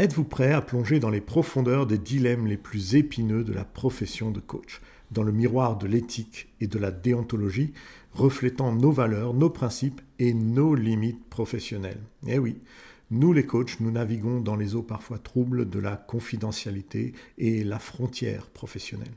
Êtes-vous prêt à plonger dans les profondeurs des dilemmes les plus épineux de la profession de coach, dans le miroir de l'éthique et de la déontologie, reflétant nos valeurs, nos principes et nos limites professionnelles? Eh oui, nous les coachs, nous naviguons dans les eaux parfois troubles de la confidentialité et la frontière professionnelle.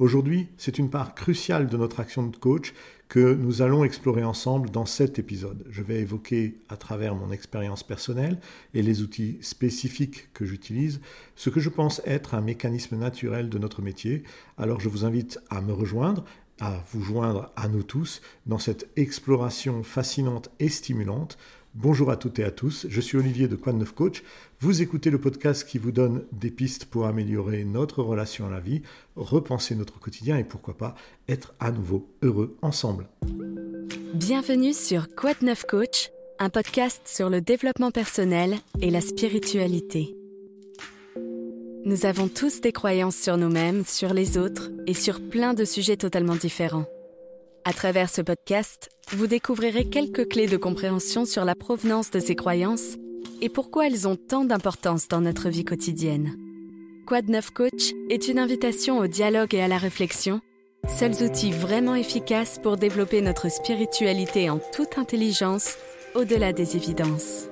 Aujourd'hui, c'est une part cruciale de notre action de coach que nous allons explorer ensemble dans cet épisode. Je vais évoquer à travers mon expérience personnelle et les outils spécifiques que j'utilise ce que je pense être un mécanisme naturel de notre métier. Alors je vous invite à me rejoindre à vous joindre à nous tous dans cette exploration fascinante et stimulante Bonjour à toutes et à tous, je suis Olivier de Quad Coach. Vous écoutez le podcast qui vous donne des pistes pour améliorer notre relation à la vie, repenser notre quotidien et pourquoi pas être à nouveau heureux ensemble. Bienvenue sur Quad Coach, un podcast sur le développement personnel et la spiritualité. Nous avons tous des croyances sur nous-mêmes, sur les autres et sur plein de sujets totalement différents. À travers ce podcast, vous découvrirez quelques clés de compréhension sur la provenance de ces croyances et pourquoi elles ont tant d'importance dans notre vie quotidienne. Quad 9 Coach est une invitation au dialogue et à la réflexion, seuls outils vraiment efficaces pour développer notre spiritualité en toute intelligence au-delà des évidences.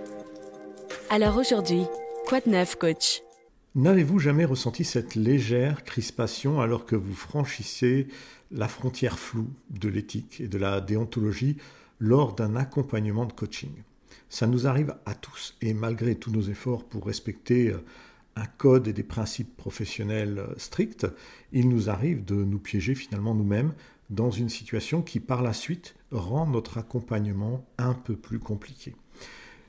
Alors aujourd'hui, Quad 9 Coach. N'avez-vous jamais ressenti cette légère crispation alors que vous franchissez la frontière floue de l'éthique et de la déontologie lors d'un accompagnement de coaching. Ça nous arrive à tous et malgré tous nos efforts pour respecter euh, un code et des principes professionnels euh, stricts, il nous arrive de nous piéger finalement nous-mêmes dans une situation qui par la suite rend notre accompagnement un peu plus compliqué.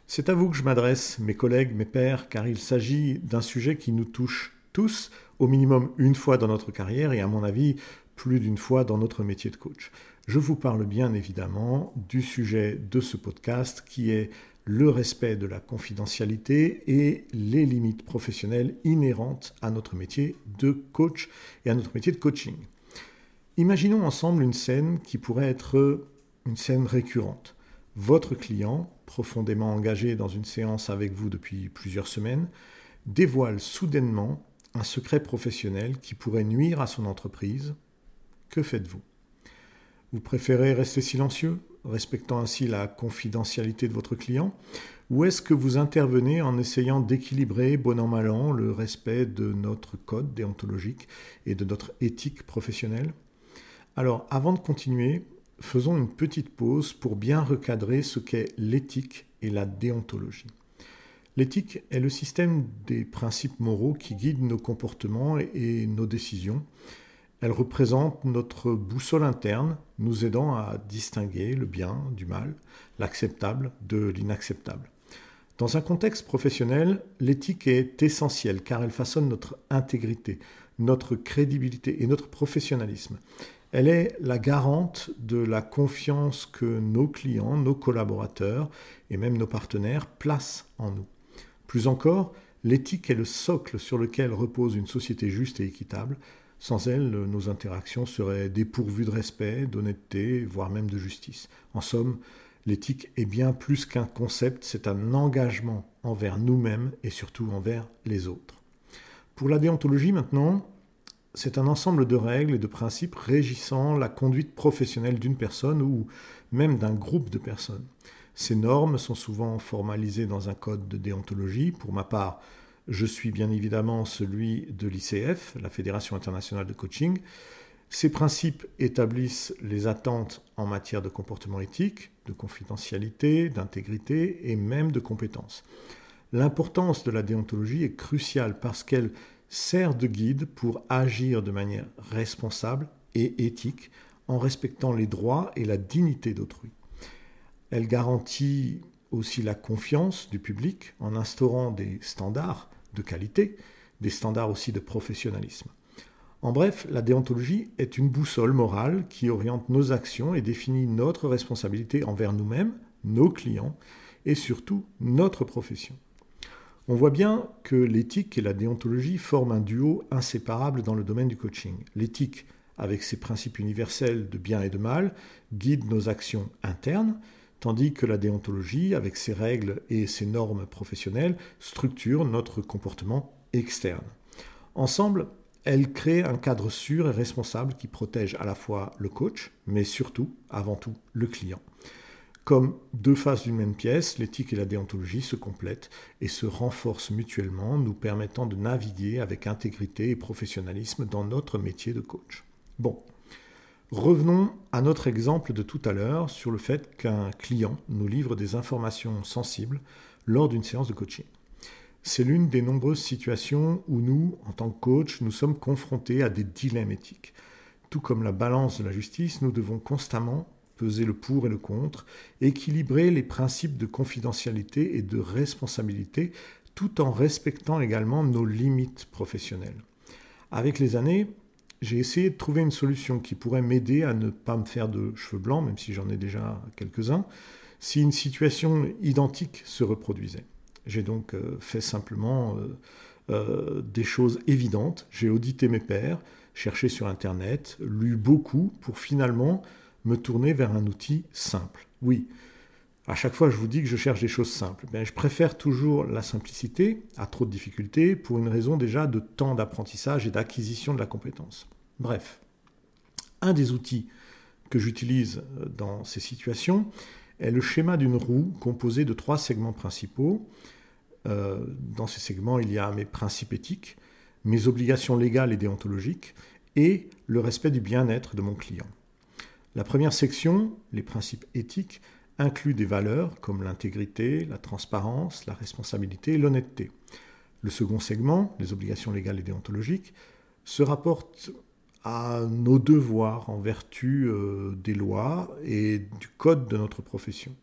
C'est à vous que je m'adresse, mes collègues, mes pairs, car il s'agit d'un sujet qui nous touche tous au minimum une fois dans notre carrière et à mon avis plus d'une fois dans notre métier de coach. Je vous parle bien évidemment du sujet de ce podcast qui est le respect de la confidentialité et les limites professionnelles inhérentes à notre métier de coach et à notre métier de coaching. Imaginons ensemble une scène qui pourrait être une scène récurrente. Votre client, profondément engagé dans une séance avec vous depuis plusieurs semaines, dévoile soudainement un secret professionnel qui pourrait nuire à son entreprise que faites-vous? Vous préférez rester silencieux, respectant ainsi la confidentialité de votre client? Ou est-ce que vous intervenez en essayant d'équilibrer, bon an mal an, le respect de notre code déontologique et de notre éthique professionnelle? Alors, avant de continuer, faisons une petite pause pour bien recadrer ce qu'est l'éthique et la déontologie. L'éthique est le système des principes moraux qui guident nos comportements et nos décisions elle représente notre boussole interne, nous aidant à distinguer le bien du mal, l'acceptable de l'inacceptable. Dans un contexte professionnel, l'éthique est essentielle car elle façonne notre intégrité, notre crédibilité et notre professionnalisme. Elle est la garante de la confiance que nos clients, nos collaborateurs et même nos partenaires placent en nous. Plus encore, l'éthique est le socle sur lequel repose une société juste et équitable, sans elle, nos interactions seraient dépourvues de respect, d'honnêteté, voire même de justice. En somme, l'éthique est bien plus qu'un concept, c'est un engagement envers nous-mêmes et surtout envers les autres. Pour la déontologie maintenant, c'est un ensemble de règles et de principes régissant la conduite professionnelle d'une personne ou même d'un groupe de personnes. Ces normes sont souvent formalisées dans un code de déontologie. Pour ma part, je suis bien évidemment celui de l'ICF, la Fédération internationale de coaching. Ces principes établissent les attentes en matière de comportement éthique, de confidentialité, d'intégrité et même de compétence. L'importance de la déontologie est cruciale parce qu'elle sert de guide pour agir de manière responsable et éthique en respectant les droits et la dignité d'autrui. Elle garantit aussi la confiance du public en instaurant des standards de qualité, des standards aussi de professionnalisme. En bref, la déontologie est une boussole morale qui oriente nos actions et définit notre responsabilité envers nous-mêmes, nos clients et surtout notre profession. On voit bien que l'éthique et la déontologie forment un duo inséparable dans le domaine du coaching. L'éthique, avec ses principes universels de bien et de mal, guide nos actions internes, tandis que la déontologie, avec ses règles et ses normes professionnelles, structure notre comportement externe. Ensemble, elles créent un cadre sûr et responsable qui protège à la fois le coach, mais surtout, avant tout, le client. Comme deux faces d'une même pièce, l'éthique et la déontologie se complètent et se renforcent mutuellement, nous permettant de naviguer avec intégrité et professionnalisme dans notre métier de coach. Bon, revenons à notre exemple de tout à l'heure sur le fait qu'un client nous livre des informations sensibles lors d'une séance de coaching. C'est l'une des nombreuses situations où nous, en tant que coach, nous sommes confrontés à des dilemmes éthiques. Tout comme la balance de la justice, nous devons constamment peser le pour et le contre, équilibrer les principes de confidentialité et de responsabilité, tout en respectant également nos limites professionnelles. Avec les années, j'ai essayé de trouver une solution qui pourrait m'aider à ne pas me faire de cheveux blancs, même si j'en ai déjà quelques-uns, si une situation identique se reproduisait. J'ai donc euh, fait simplement euh, euh, des choses évidentes. J'ai audité mes pairs, cherché sur Internet, lu beaucoup pour finalement me tourner vers un outil simple. Oui, à chaque fois je vous dis que je cherche des choses simples. Je préfère toujours la simplicité à trop de difficultés pour une raison déjà de temps d'apprentissage et d'acquisition de la compétence. Bref, un des outils que j'utilise euh, dans ces situations est le schéma d'une roue composée de trois segments principaux. Euh, dans ces segments, il y a mes principes éthiques, mes obligations légales et déontologiques, et le respect du bien-être de mon client. La première section, les principes éthiques, inclut des valeurs comme l'intégrité, la transparence, la responsabilité et l'honnêteté. Le second segment, les obligations légales et déontologiques, se rapporte à nos devoirs en vertu euh, des lois et du code de notre profession.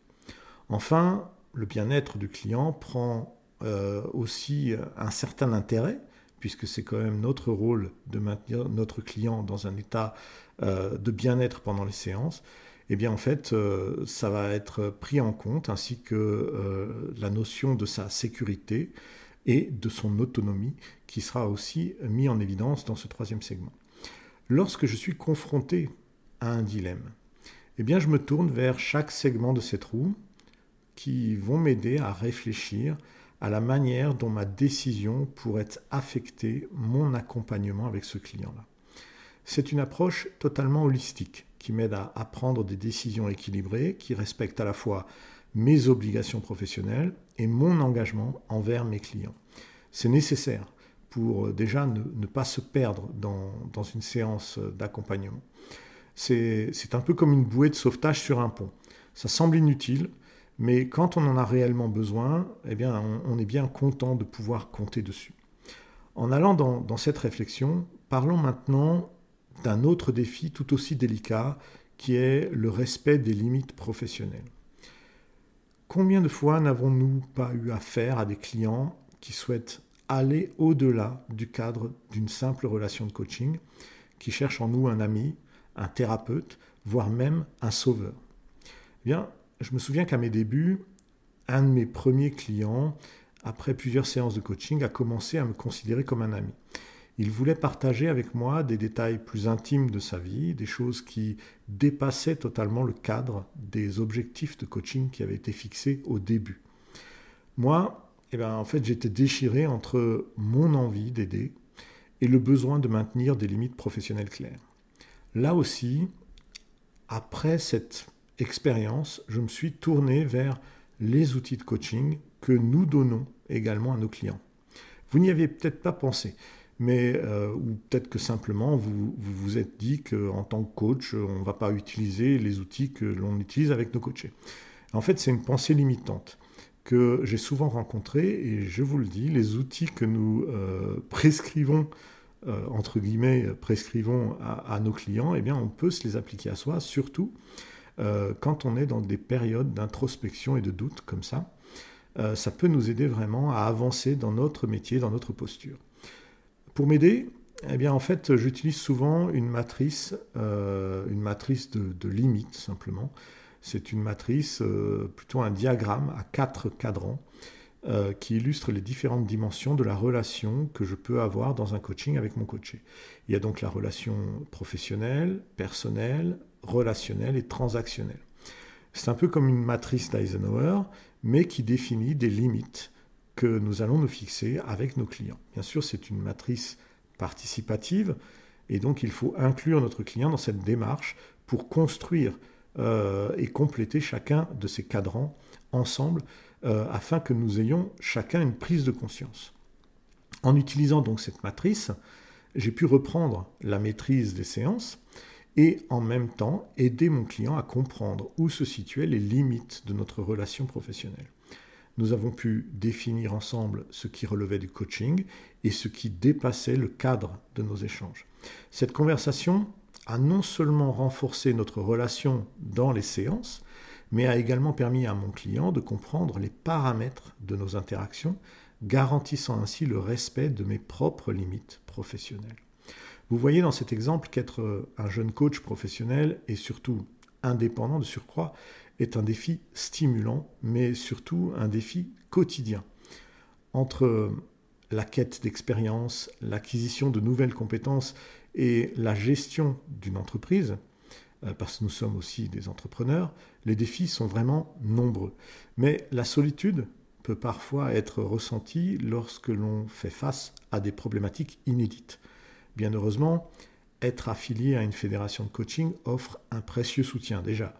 Enfin, le bien-être du client prend euh, aussi un certain intérêt, puisque c'est quand même notre rôle de maintenir notre client dans un état euh, de bien-être pendant les séances, eh bien en fait, euh, ça va être pris en compte, ainsi que euh, la notion de sa sécurité et de son autonomie, qui sera aussi mis en évidence dans ce troisième segment. Lorsque je suis confronté à un dilemme, eh bien je me tourne vers chaque segment de cette roue qui vont m'aider à réfléchir à la manière dont ma décision pourrait affecter mon accompagnement avec ce client-là. C'est une approche totalement holistique qui m'aide à, prendre des décisions équilibrées qui respectent à la fois mes obligations professionnelles et mon engagement envers mes clients. C'est nécessaire pour euh, déjà ne, pas se perdre dans, dans une séance d'accompagnement. C'est un peu comme une bouée de sauvetage sur un pont. Ça semble inutile, mais quand on en a réellement besoin, eh bien, on, est bien content de pouvoir compter dessus. En allant dans, dans cette réflexion, parlons maintenant d'un autre défi tout aussi délicat qui est le respect des limites professionnelles. Combien de fois n'avons-nous pas eu affaire à des clients qui souhaitent aller au-delà du cadre d'une simple relation de coaching, qui cherchent en nous un ami, un thérapeute, voire même un sauveur? Eh Bien, je me souviens qu'à mes débuts, un de mes premiers clients, après plusieurs séances de coaching, a commencé à me considérer comme un ami. Il voulait partager avec moi des détails plus intimes de sa vie, des choses qui dépassaient totalement le cadre des objectifs de coaching qui avaient été fixés au début. Moi, eh ben, en fait, j'étais déchiré entre mon envie d'aider et le besoin de maintenir des limites professionnelles claires. Là aussi, après cette expérience, je me suis tourné vers les outils de coaching que nous donnons également à nos clients. Vous n'y aviez peut-être pas pensé, mais euh, ou peut-être que simplement vous, vous êtes dit qu'en tant que coach, on ne va pas utiliser les outils que l'on utilise avec nos coachés. En fait, c'est une pensée limitante que j'ai souvent rencontrée et je vous le dis, les outils que nous euh, prescrivons euh, entre guillemets, prescrivons à, nos clients, eh bien, on peut se les appliquer à soi, surtout quand on est dans des périodes d'introspection et de doute comme ça. ça peut nous aider vraiment à avancer dans notre métier, dans notre posture. Pour m'aider, eh bien, en fait, j'utilise souvent une matrice, euh, une matrice de, limites, simplement. C'est une matrice, euh, plutôt un diagramme à quatre cadrans euh, qui illustre les différentes dimensions de la relation que je peux avoir dans un coaching avec mon coaché. Il y a donc la relation professionnelle, personnelle, relationnelle et transactionnelle. C'est un peu comme une matrice d'Eisenhower, mais qui définit des limites que nous allons nous fixer avec nos clients. Bien sûr, c'est une matrice participative, et donc il faut inclure notre client dans cette démarche pour construire euh, et compléter chacun de ces cadrans ensemble euh, afin que nous ayons chacun une prise de conscience. En utilisant donc cette matrice, j'ai pu reprendre la maîtrise des séances et en même temps aider mon client à comprendre où se situaient les limites de notre relation professionnelle. Nous avons pu définir ensemble ce qui relevait du coaching et ce qui dépassait le cadre de nos échanges. Cette conversation a non seulement renforcé notre relation dans les séances, mais a également permis à mon client de comprendre les paramètres de nos interactions, garantissant ainsi le respect de mes propres limites professionnelles. Vous voyez dans cet exemple qu'être un jeune coach professionnel et surtout indépendant de surcroît est un défi stimulant, mais surtout un défi quotidien. Entre la quête d'expérience, l'acquisition de nouvelles compétences et la gestion d'une entreprise, euh, parce que nous sommes aussi des entrepreneurs, les défis sont vraiment nombreux. Mais la solitude peut parfois être ressentie lorsque l'on fait face à des problématiques inédites. Bien heureusement, être affilié à une fédération de coaching offre un précieux soutien déjà.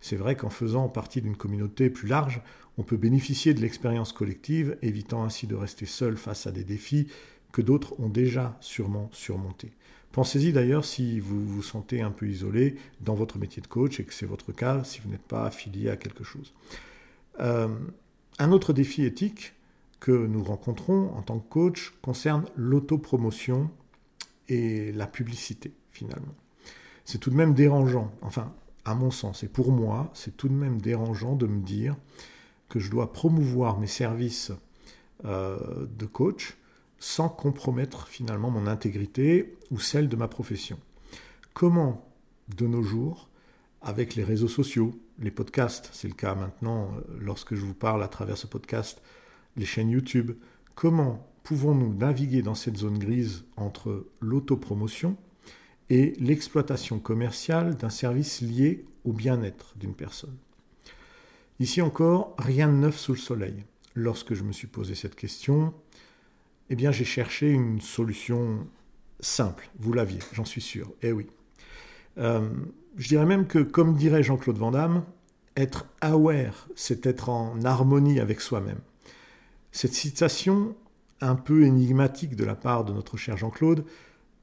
C'est vrai qu'en faisant partie d'une communauté plus large, on peut bénéficier de l'expérience collective, évitant ainsi de rester seul face à des défis que d'autres ont déjà sûrement surmontés. Pensez-y d'ailleurs si vous vous sentez un peu isolé dans votre métier de coach et que c'est votre cas si vous n'êtes pas affilié à quelque chose. Euh, un autre défi éthique que nous rencontrons en tant que coach concerne l'autopromotion et la publicité finalement. C'est tout de même dérangeant, enfin à mon sens et pour moi, c'est tout de même dérangeant de me dire que je dois promouvoir mes services euh, de coach sans compromettre finalement mon intégrité ou celle de ma profession. Comment, de nos jours, avec les réseaux sociaux, les podcasts, c'est le cas maintenant euh, lorsque je vous parle à travers ce podcast, les chaînes YouTube, comment pouvons-nous naviguer dans cette zone grise entre l'autopromotion et l'exploitation commerciale d'un service lié au bien-être d'une personne Ici encore, rien de neuf sous le soleil. Lorsque je me suis posé cette question, eh bien j'ai cherché une solution simple. Vous l'aviez, j'en suis sûr. Eh oui. Euh, je dirais même que, comme dirait Jean-Claude Van Damme, être aware, c'est être en harmonie avec soi-même. Cette citation un peu énigmatique de la part de notre cher Jean-Claude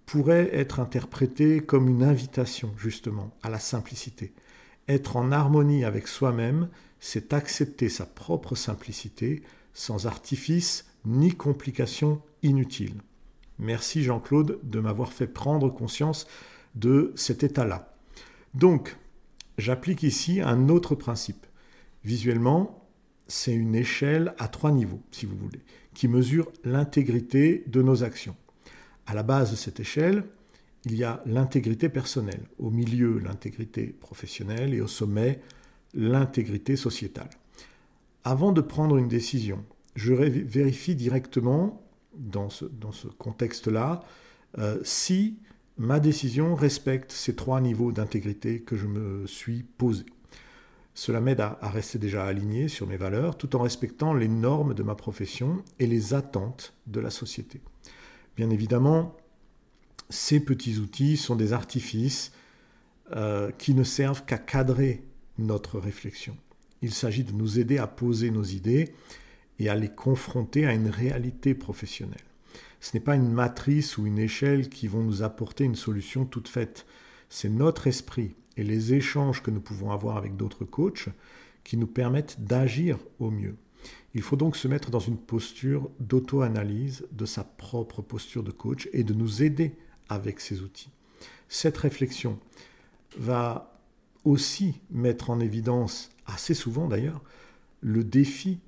pourrait être interprétée comme une invitation justement à la simplicité. Être en harmonie avec soi-même, c'est accepter sa propre simplicité sans artifice ni complications inutiles. Merci Jean-Claude de m'avoir fait prendre conscience de cet état-là. Donc, j'applique ici un autre principe. Visuellement, c'est une échelle à trois niveaux, si vous voulez, qui mesure l'intégrité de nos actions. À la base de cette échelle, il y a l'intégrité personnelle, au milieu l'intégrité professionnelle et au sommet l'intégrité sociétale. Avant de prendre une décision, je vérifie directement dans ce, contexte-là euh, si ma décision respecte ces trois niveaux d'intégrité que je me suis posé. Cela m'aide à, à, rester déjà aligné sur mes valeurs tout en respectant les normes de ma profession et les attentes de la société. Bien évidemment, ces petits outils sont des artifices euh, qui ne servent qu'à cadrer notre réflexion. Il s'agit de nous aider à poser nos idées et à les confronter à une réalité professionnelle. Ce n'est pas une matrice ou une échelle qui vont nous apporter une solution toute faite. C'est notre esprit et les échanges que nous pouvons avoir avec d'autres coachs qui nous permettent d'agir au mieux. Il faut donc se mettre dans une posture d'auto-analyse de sa propre posture de coach et de nous aider avec ces outils. Cette réflexion va aussi mettre en évidence, assez souvent d'ailleurs, le défi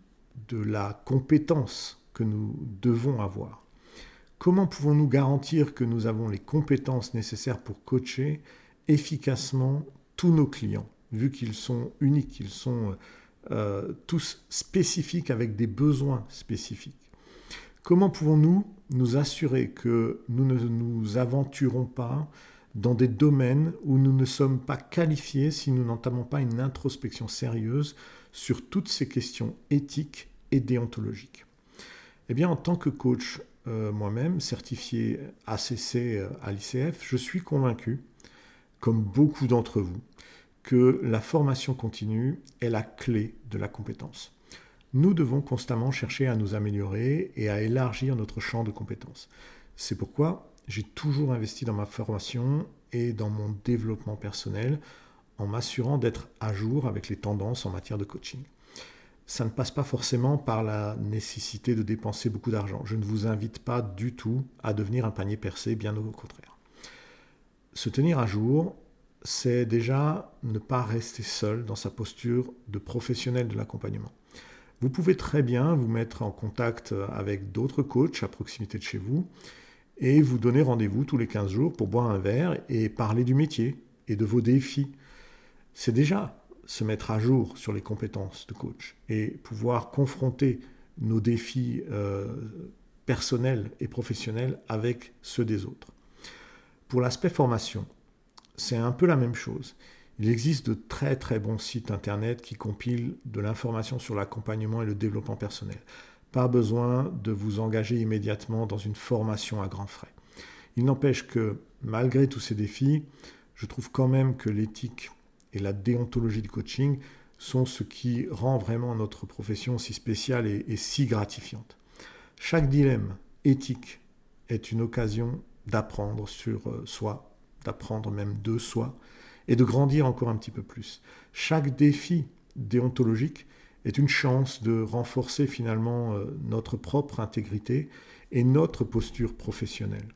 de la compétence que nous devons avoir. Comment pouvons-nous garantir que nous avons les compétences nécessaires pour coacher efficacement tous nos clients, vu qu'ils sont uniques, qu'ils sont euh, tous spécifiques avec des besoins spécifiques Comment pouvons-nous nous assurer que nous ne nous aventurons pas dans des domaines où nous ne sommes pas qualifiés si nous n'entamons pas une introspection sérieuse sur toutes ces questions éthiques et déontologiques? Eh bien, en tant que coach euh, moi-même, certifié ACC euh, à l'ICF, je suis convaincu, comme beaucoup d'entre vous, la formation continue est la clé de la compétence. Nous devons constamment chercher à nous améliorer et à élargir notre champ de compétences. C'est pourquoi j'ai toujours investi dans ma formation et dans mon développement personnel en m'assurant d'être à jour avec les tendances en matière de coaching. Ça ne passe pas forcément par la nécessité de dépenser beaucoup d'argent. Je ne vous invite pas du tout à devenir un panier percé, bien au contraire. Se tenir à jour, c'est déjà ne pas rester seul dans sa posture de professionnel de l'accompagnement. Vous pouvez très bien vous mettre en contact avec d'autres coachs à proximité de chez vous et vous donner rendez-vous tous les 15 jours pour boire un verre et parler du métier et de vos défis. C'est déjà se mettre à jour sur les compétences de coach et pouvoir confronter nos défis euh, personnels et professionnels avec ceux des autres. Pour l'aspect formation, c'est un peu la même chose. Il existe de très très bons sites internet qui compilent de l'information sur l'accompagnement et le développement personnel. Pas besoin de vous engager immédiatement dans une formation à grands frais. Il n'empêche que malgré tous ces défis, je trouve quand même que l'éthique et la déontologie du coaching sont ce qui rend vraiment notre profession si spéciale et, et si gratifiante. Chaque dilemme éthique est une occasion d'apprendre sur euh, soi, d'apprendre même de soi, et de grandir encore un petit peu plus. Chaque défi déontologique est une chance de renforcer finalement euh, notre propre intégrité et notre posture professionnelle.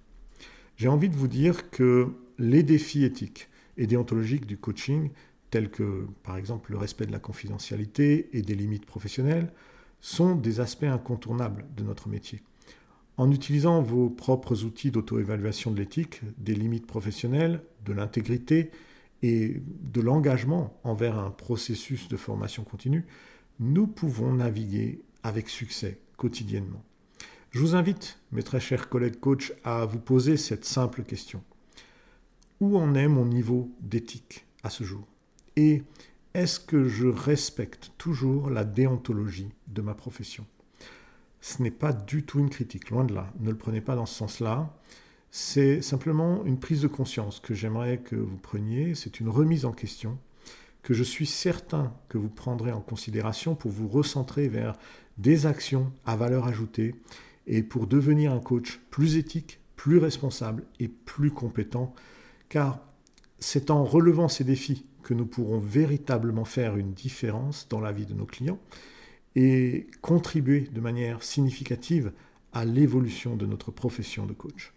J'ai envie de vous dire que les défis éthiques et déontologiques du coaching, tels que par exemple le respect de la confidentialité et des limites professionnelles, sont des aspects incontournables de notre métier. En utilisant vos propres outils d'auto-évaluation de l'éthique, des limites professionnelles, de l'intégrité et de l'engagement envers un processus de formation continue, nous pouvons naviguer avec succès quotidiennement. Je vous invite, mes très chers collègues coachs, à vous poser cette simple question. Où en est mon niveau d'éthique à ce jour? Et est-ce que je respecte toujours la déontologie de ma profession? Ce n'est pas du tout une critique, loin de là. Ne le prenez pas dans ce sens-là. C'est simplement une prise de conscience que j'aimerais que vous preniez, c'est une remise en question que je suis certain que vous prendrez en considération pour vous recentrer vers des actions à valeur ajoutée et pour devenir un coach plus éthique, plus responsable et plus compétent, car c'est en relevant ces défis que nous pourrons véritablement faire une différence dans la vie de nos clients et contribuer de manière significative à l'évolution de notre profession de coach.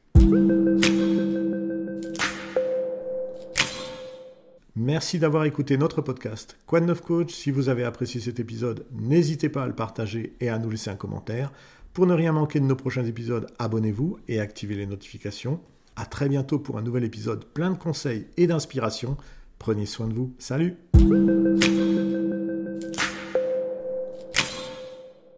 Merci d'avoir écouté notre podcast Quoi de coach? Si vous avez apprécié cet épisode, n'hésitez pas à le partager et à nous laisser un commentaire. Pour ne rien manquer de nos prochains épisodes, abonnez-vous et activez les notifications. À très bientôt pour un nouvel épisode plein de conseils et d'inspiration. Prenez soin de vous. Salut